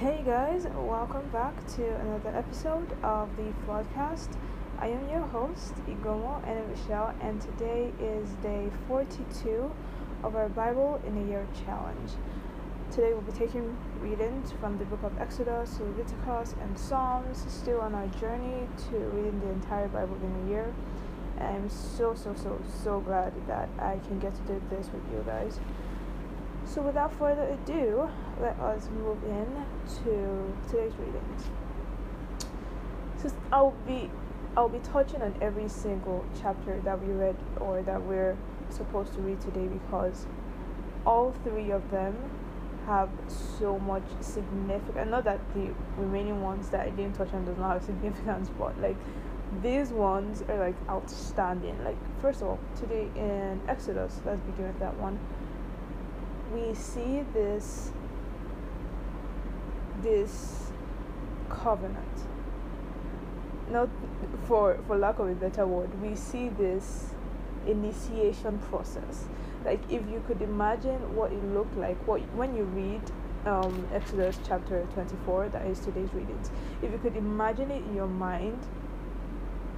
Hey guys, welcome back to another episode of the podcast. I am your host, Igomu and Michelle, and today is day 42 of our Bible in a Year challenge. Today we'll be taking readings from the book of Exodus, Leviticus, and Psalms, still on our journey to reading the entire Bible in a year. I'm so, so, so, so glad that I can get to do this with you guys. So without further ado, let us move in to today's readings. So I'll be I'll be touching on every single chapter that we read or that we're supposed to read today because all three of them have so much significance. Not that the remaining ones that I didn't touch on does not have significance, but like these ones are like outstanding. Like first of all, today in Exodus, let's begin with that one. We see this this covenant. Not for for lack of a better word, we see this initiation process. Like if you could imagine what it looked like, what when you read um, Exodus chapter 24, that is today's readings. If you could imagine it in your mind,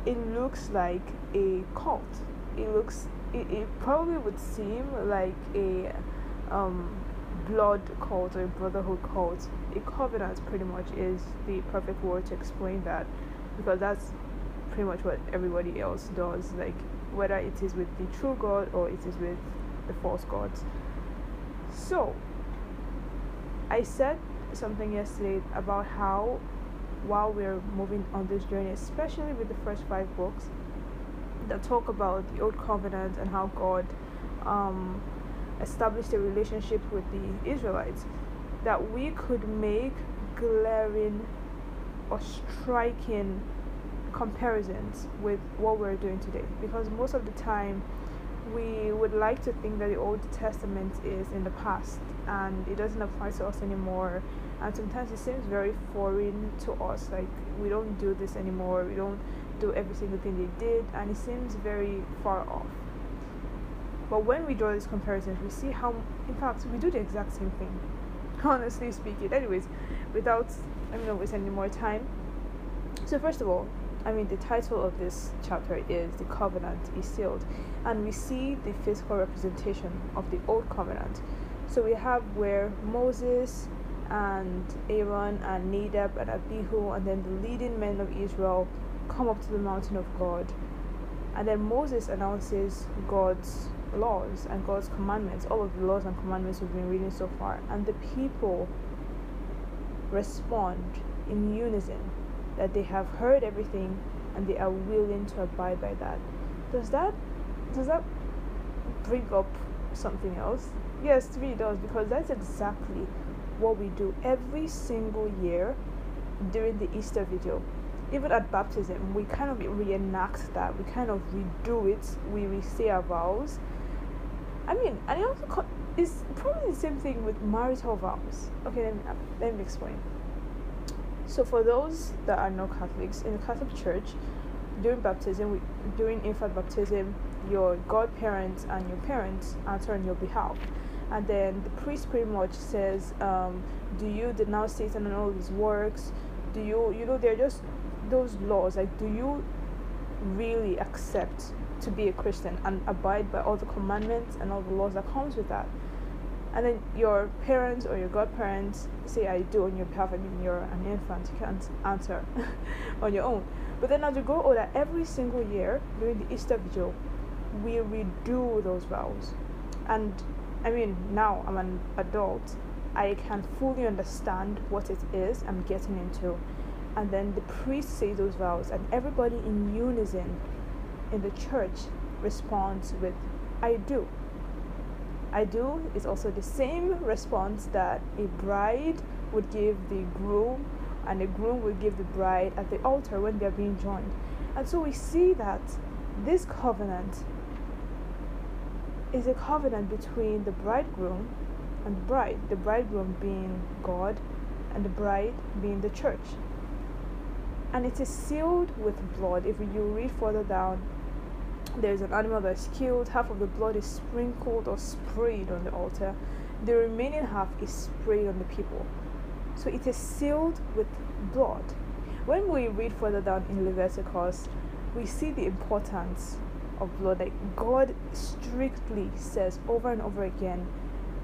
it looks like a cult. It looks, it, it probably would seem like a um, blood cult or brotherhood cult. A covenant pretty much is the perfect word to explain that because that's pretty much what everybody else does. Like whether it is with the true God or it is with the false gods. So, I said something yesterday about how while we're moving on this journey, especially with the first five books that talk about the old covenant and how God um, established a relationship with the Israelites, that we could make glaring or striking comparisons with what we're doing today because most of the time we would like to think that the Old Testament is in the past and it doesn't apply to us anymore. And sometimes it seems very foreign to us, like we don't do this anymore, we don't do every single thing they did, and it seems very far off. But when we draw these comparisons, we see how, in fact, we do the exact same thing, honestly speaking. Anyways, without, I'm not wasting any more time. So, first of all, I mean, the title of this chapter is The Covenant is Sealed, and we see the physical representation of the Old Covenant. So we have where Moses and Aaron and Nadab and Abihu, and then the leading men of Israel come up to the mountain of God. And then Moses announces God's laws and God's commandments, all of the laws and commandments we've been reading so far. And the people respond in unison that they have heard everything and they are willing to abide by that. Does that does that bring up something else? Yes, it really does because that's exactly what we do every single year during the Easter vigil. Even at baptism, we kind of reenact that. We kind of redo it. We re say our vows. I mean, and it also co- is probably the same thing with marital vows. Okay, let me, let me explain. So, for those that are not Catholics, in the Catholic Church, during baptism, we, during infant baptism, your godparents and your parents answer on your behalf. And then the priest pretty much says, um, Do you denounce Satan and all his works? Do you, you know, they're just those laws. Like, do you really accept to be a Christian and abide by all the commandments and all the laws that comes with that? and then your parents or your godparents say I do on your behalf, I mean you're an infant, you can't answer on your own. But then as you grow older, every single year during the Easter vigil, we redo those vows. And I mean now I'm an adult, I can fully understand what it is I'm getting into. And then the priest says those vows and everybody in unison in the church responds with I do I do is also the same response that a bride would give the groom and the groom would give the bride at the altar when they're being joined. And so we see that this covenant is a covenant between the bridegroom and the bride, the bridegroom being God and the bride being the church. And it is sealed with blood. If you read further down, there's an animal that's killed, half of the blood is sprinkled or sprayed on the altar, the remaining half is sprayed on the people. So it is sealed with blood. When we read further down in Leviticus, we see the importance of blood. Like God strictly says over and over again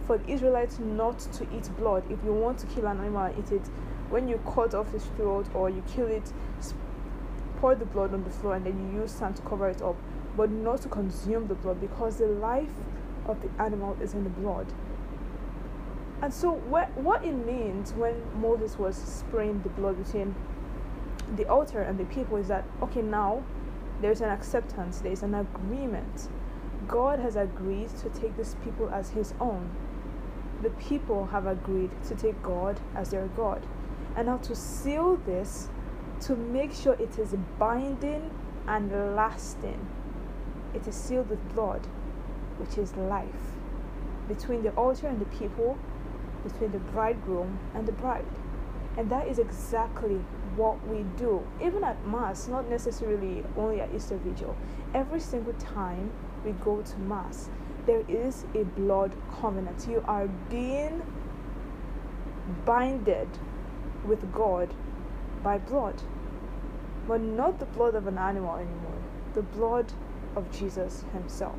for the Israelites not to eat blood. If you want to kill an animal, eat it. When you cut off its throat or you kill it, pour the blood on the floor and then you use sand to cover it up, but not to consume the blood because the life of the animal is in the blood. And so, what, what it means when Moses was spraying the blood between the altar and the people is that, okay, now there's an acceptance, there's an agreement. God has agreed to take these people as his own. The people have agreed to take God as their God. And now to seal this, to make sure it is binding and lasting, it is sealed with blood, which is life, between the altar and the people, between the bridegroom and the bride. And that is exactly what we do, even at Mass, not necessarily only at Easter Vigil. Every single time we go to Mass, there is a blood covenant. You are being binded with God by blood, but not the blood of an animal anymore, the blood of Jesus Himself,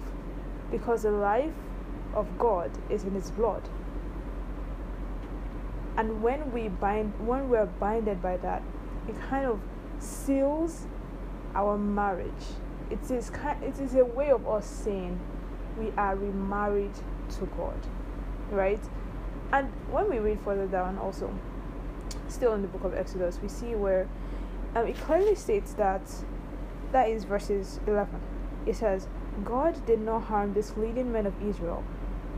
because the life of God is in His blood. And when we bind, when we are binded by that, it kind of seals our marriage. It is kind, it is a way of us saying we are remarried to God, right? And when we read further down, also, still in the book of Exodus, we see where um, it clearly states that that is verses 11. It says, God did not harm these leading men of Israel.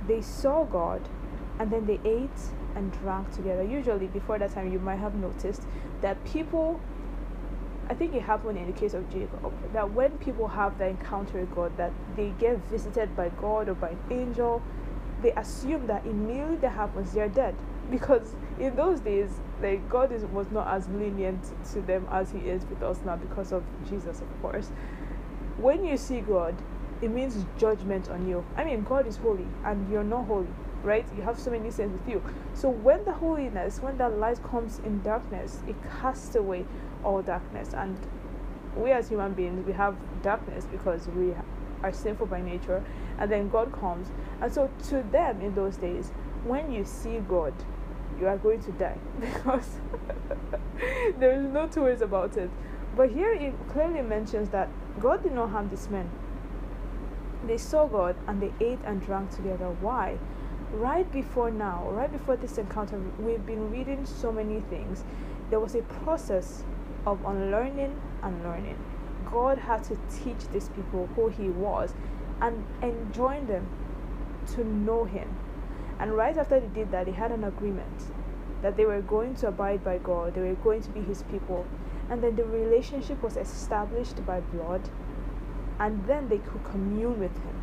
They saw God and then they ate and drank together. Usually, before that time, you might have noticed that people, I think it happened in the case of Jacob, that when people have the encounter with God, that they get visited by God or by an angel, they assume that immediately that happens, they're dead. Because in those days, like God is, was not as lenient to them as He is with us now because of Jesus, of course. When you see God, it means judgment on you. I mean, God is holy and you're not holy right? You have so many sins with you. So when the holiness, when that light comes in darkness, it casts away all darkness. And we as human beings, we have darkness because we are sinful by nature. And then God comes. And so to them in those days, when you see God, you are going to die because there is no two ways about it. But here it clearly mentions that God did not harm these men. They saw God and they ate and drank together. Why? right before now, right before this encounter, we've been reading so many things. There was a process of unlearning and learning. God had to teach these people who He was and enjoin them to know Him. And right after they did that, they had an agreement that they were going to abide by God, they were going to be His people. And then the relationship was established by blood, and then they could commune with Him.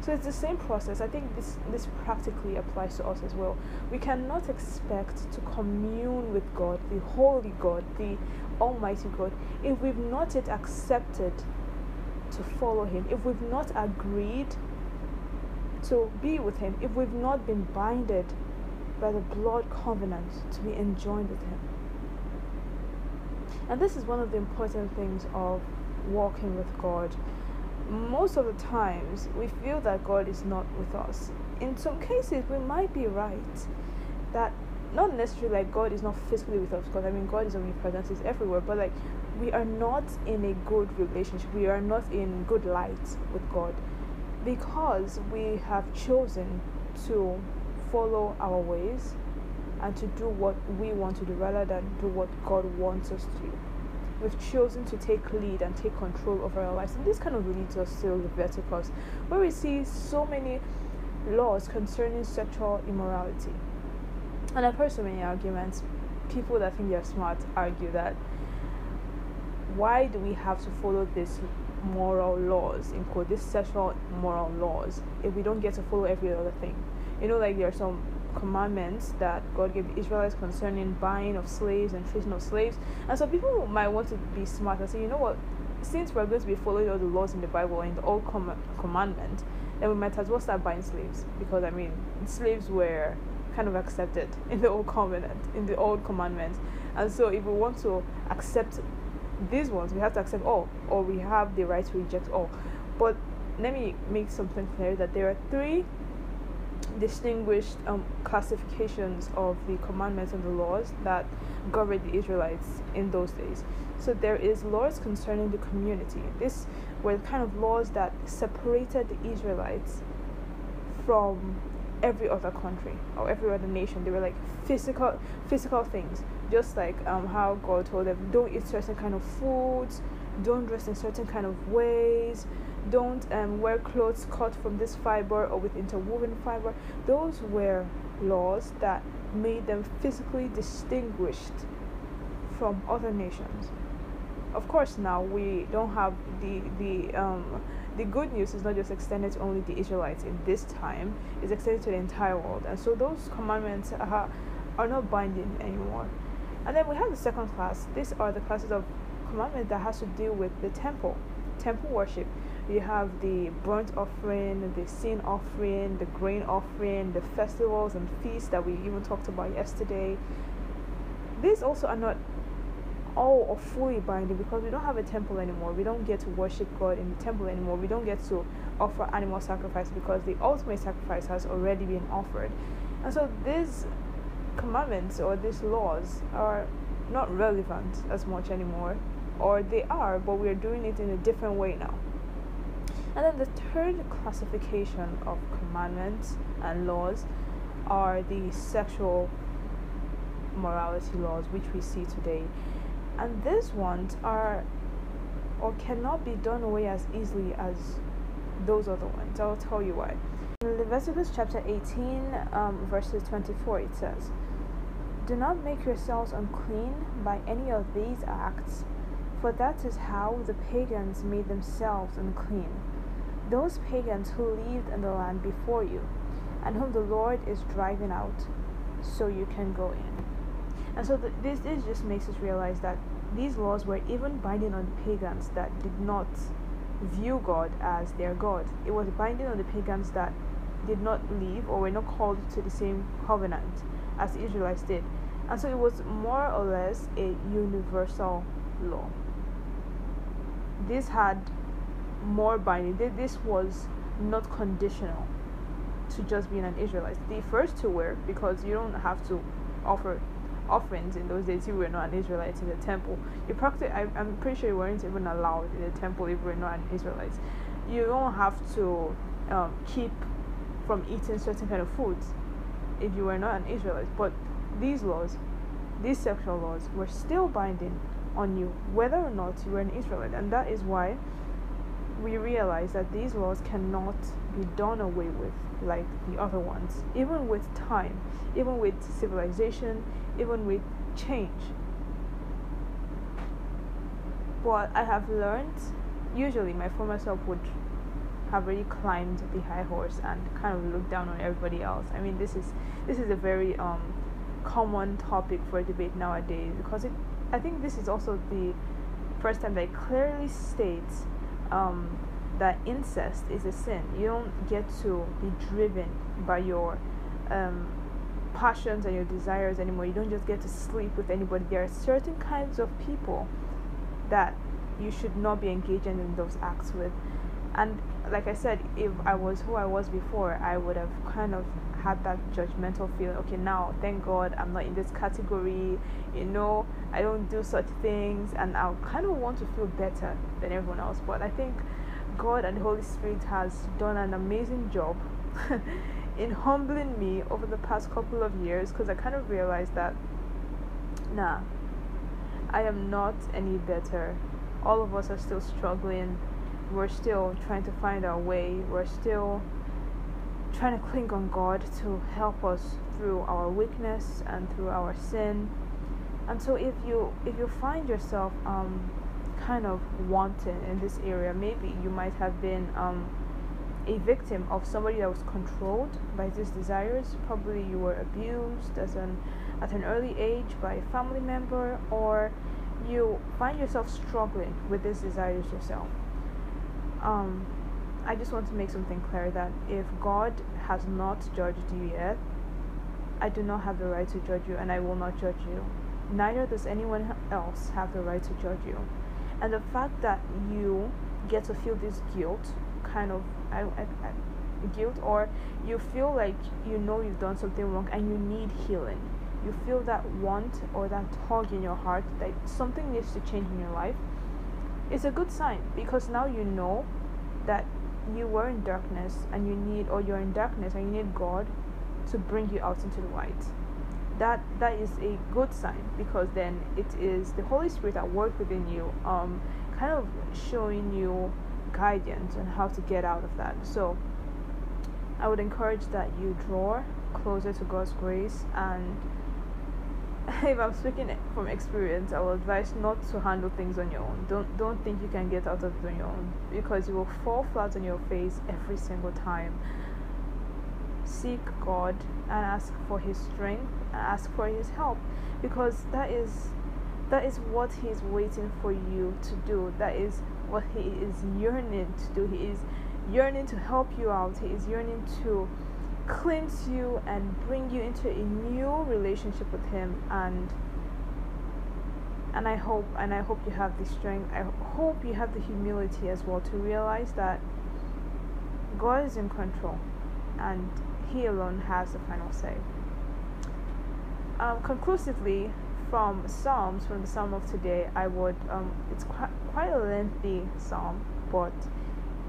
So it's the same process. I think this this practically applies to us as well. We cannot expect to commune with God, the holy God, the almighty God, if we've not yet accepted to follow him, if we've not agreed to be with him, if we've not been binded by the blood covenant to be enjoined with him. And this is one of the important things of walking with God. Most of the times we feel that God is not with us. In some cases, we might be right. That not necessarily like God is not physically with us because I mean God is omnipresent, He's everywhere, but like we are not in a good relationship, we are not in good light with God because we have chosen to follow our ways and to do what we want to do rather than do what God wants us to do we've chosen to take lead and take control over our lives. And this kind of leads us to Leviticus, where we see so many laws concerning sexual immorality. And I've heard so many arguments. People that think they're smart argue that why do we have to follow these moral laws, in quote, these sexual moral laws, if we don't get to follow every other thing? You know, like there are some commandments that God gave the Israelites concerning buying of slaves and freeing of slaves. And so people might want to be smart and say, you know what, since we're going to be following all the laws in the Bible and the old com- commandment, then we might as well start buying slaves. Because I mean, slaves were kind of accepted in the old covenant, in the old commandments. And so if we want to accept these ones, we have to accept all, or we have the right to reject all. But let me make something clear that there are three distinguished um, classifications of the commandments and the laws that governed the Israelites in those days. So there is laws concerning the community. This were the kind of laws that separated the Israelites from every other country or every other nation. They were like physical physical things. Just like um, how God told them, don't eat certain kind of foods, don't dress in certain kind of ways, don't um, wear clothes cut from this fiber or with interwoven fiber. Those were laws that made them physically distinguished from other nations. Of course, now we don't have the the um, the good news is not just extended to only the Israelites in this time; it's extended to the entire world, and so those commandments are, are not binding anymore. And then we have the second class. These are the classes of commandments that has to do with the temple, temple worship you have the burnt offering, the sin offering, the grain offering, the festivals and feasts that we even talked about yesterday. These also are not all or fully binding because we don't have a temple anymore. We don't get to worship God in the temple anymore. We don't get to offer animal sacrifice because the ultimate sacrifice has already been offered. And so these commandments or these laws are not relevant as much anymore. Or they are, but we are doing it in a different way now. And then the third classification of commandments and laws are the sexual morality laws, which we see today. And these ones are or cannot be done away as easily as those other ones. I'll tell you why. In Leviticus chapter 18, um, verses 24, it says, Do not make yourselves unclean by any of these acts, for that is how the pagans made themselves unclean those pagans who lived in the land before you, and whom the Lord is driving out, so you can go in. And so this, this just makes us realize that these laws were even binding on the pagans that did not view God as their God. It was binding on the pagans that did not live or were not called to the same covenant as the Israelites did. And so it was more or less a universal law. This had more binding. This was not conditional to just being an Israelite. The first two were because you don't have to offer offerings in those days. You were not an Israelite in the temple. You practice. I, am pretty sure you weren't even allowed in the temple if you were not an Israelite. You don't have to um, keep from eating certain kind of foods if you were not an Israelite. But these laws, these sexual laws, were still binding on you, whether or not you were an Israelite, and that is why we realize that these laws cannot be done away with like the other ones, even with time, even with civilization, even with change. What I have learned, usually my former self would have already climbed the high horse and kind of looked down on everybody else. I mean, this is this is a very um, common topic for debate nowadays because it. I think this is also the first time that it clearly states um, that incest is a sin. You don't get to be driven by your um, passions and your desires anymore. You don't just get to sleep with anybody. There are certain kinds of people that you should not be engaging in those acts with. And like I said, if I was who I was before, I would have kind of had that judgmental feeling. Okay, now thank God I'm not in this category. You know, I don't do such things, and I kind of want to feel better than everyone else. But I think God and the Holy Spirit has done an amazing job in humbling me over the past couple of years because I kind of realized that, nah, I am not any better. All of us are still struggling. We're still trying to find our way. We're still trying to cling on God to help us through our weakness and through our sin. And so if you if you find yourself um kind of wanting in this area, maybe you might have been um a victim of somebody that was controlled by these desires. Probably you were abused as an at an early age by a family member or you find yourself struggling with these desires yourself. Um, I just want to make something clear that if God has not judged you yet, I do not have the right to judge you, and I will not judge you. Neither does anyone else have the right to judge you. And the fact that you get to feel this guilt, kind of I, I, I, guilt, or you feel like you know you've done something wrong and you need healing. You feel that want or that tug in your heart that something needs to change in your life. It's a good sign because now you know that you were in darkness and you need, or you're in darkness and you need God to bring you out into the light. That that is a good sign because then it is the Holy Spirit at work within you, um, kind of showing you guidance on how to get out of that. So I would encourage that you draw closer to God's grace and if I'm speaking from experience, I will advise not to handle things on your own. Don't don't think you can get out of it on your own because you will fall flat on your face every single time. Seek God and ask for his strength and ask for his help because that is that is what he is waiting for you to do. That is what he is yearning to do. He is yearning to help you out. He is yearning to cleanse you and bring you into a new relationship with him and and I hope and I hope you have the strength I hope you have the humility as well to realize that God is in control and he alone has the final say. Um, conclusively, from Psalms, from the Psalm of today, I would, um, it's quite, quite a lengthy psalm, but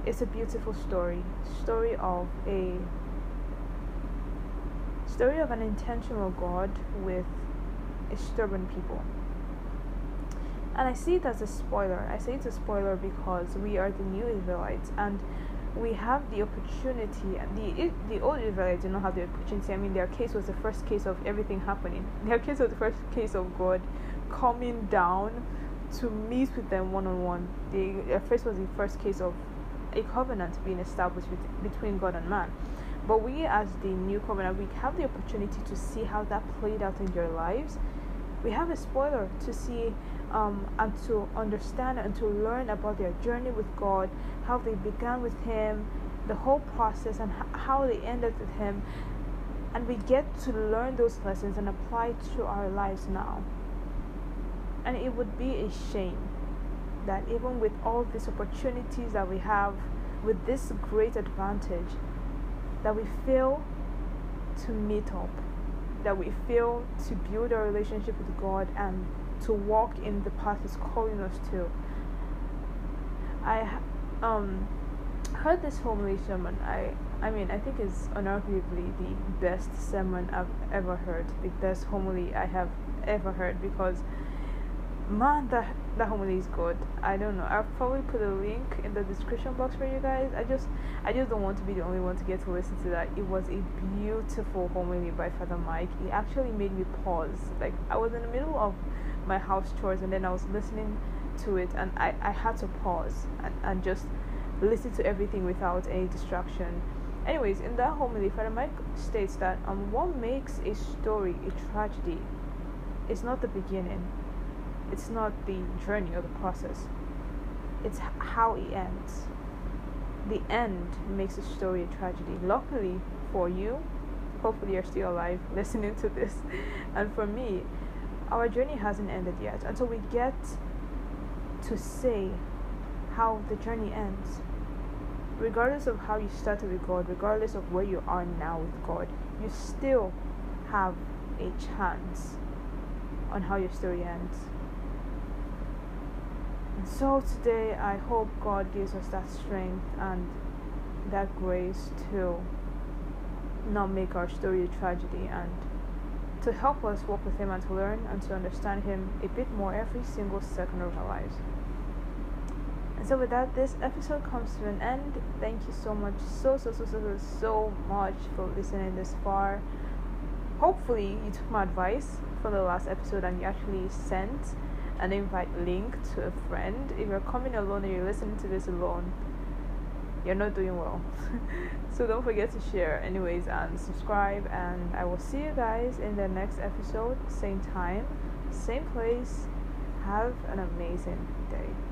it's a beautiful story. Story of a story of an intentional God with a stubborn people. And I see it as a spoiler. I say it's a spoiler because we are the new Israelites, and we have the opportunity the the old Israelites did not have the opportunity. I mean their case was the first case of everything happening. Their case was the first case of God coming down to meet with them one on one. The their first was the first case of a covenant being established with, between God and man. But we as the new covenant we have the opportunity to see how that played out in their lives. We have a spoiler to see um, and to understand and to learn about their journey with God, how they began with Him, the whole process, and how they ended with Him. And we get to learn those lessons and apply to our lives now. And it would be a shame that even with all these opportunities that we have, with this great advantage, that we fail to meet up, that we fail to build a relationship with God and to walk in the path He's calling us to. I um heard this homily sermon. I I mean I think it's unarguably the best sermon I've ever heard, the best homily I have ever heard because man that that homily is good. I don't know. I'll probably put a link in the description box for you guys. I just I just don't want to be the only one to get to listen to that. It was a beautiful homily by Father Mike. It actually made me pause. Like I was in the middle of my house chores and then I was listening to it and I, I had to pause and, and just listen to everything without any distraction. Anyways, in that homily, Father Mike states that um, what makes a story a tragedy is not the beginning, it's not the journey or the process, it's how it ends. The end makes a story a tragedy. Luckily for you, hopefully you're still alive listening to this, and for me, our journey hasn't ended yet until we get to say how the journey ends. Regardless of how you started with God, regardless of where you are now with God, you still have a chance on how your story ends. And so today, I hope God gives us that strength and that grace to not make our story a tragedy and to help us walk with Him and to learn and to understand Him a bit more every single second of our lives. And so, with that, this episode comes to an end. Thank you so much, so, so, so, so, so, much for listening this far. Hopefully, you took my advice from the last episode and you actually sent an invite link to a friend. If you're coming alone and you're listening to this alone, you're not doing well. so don't forget to share, anyways, and subscribe. And I will see you guys in the next episode, same time, same place. Have an amazing day.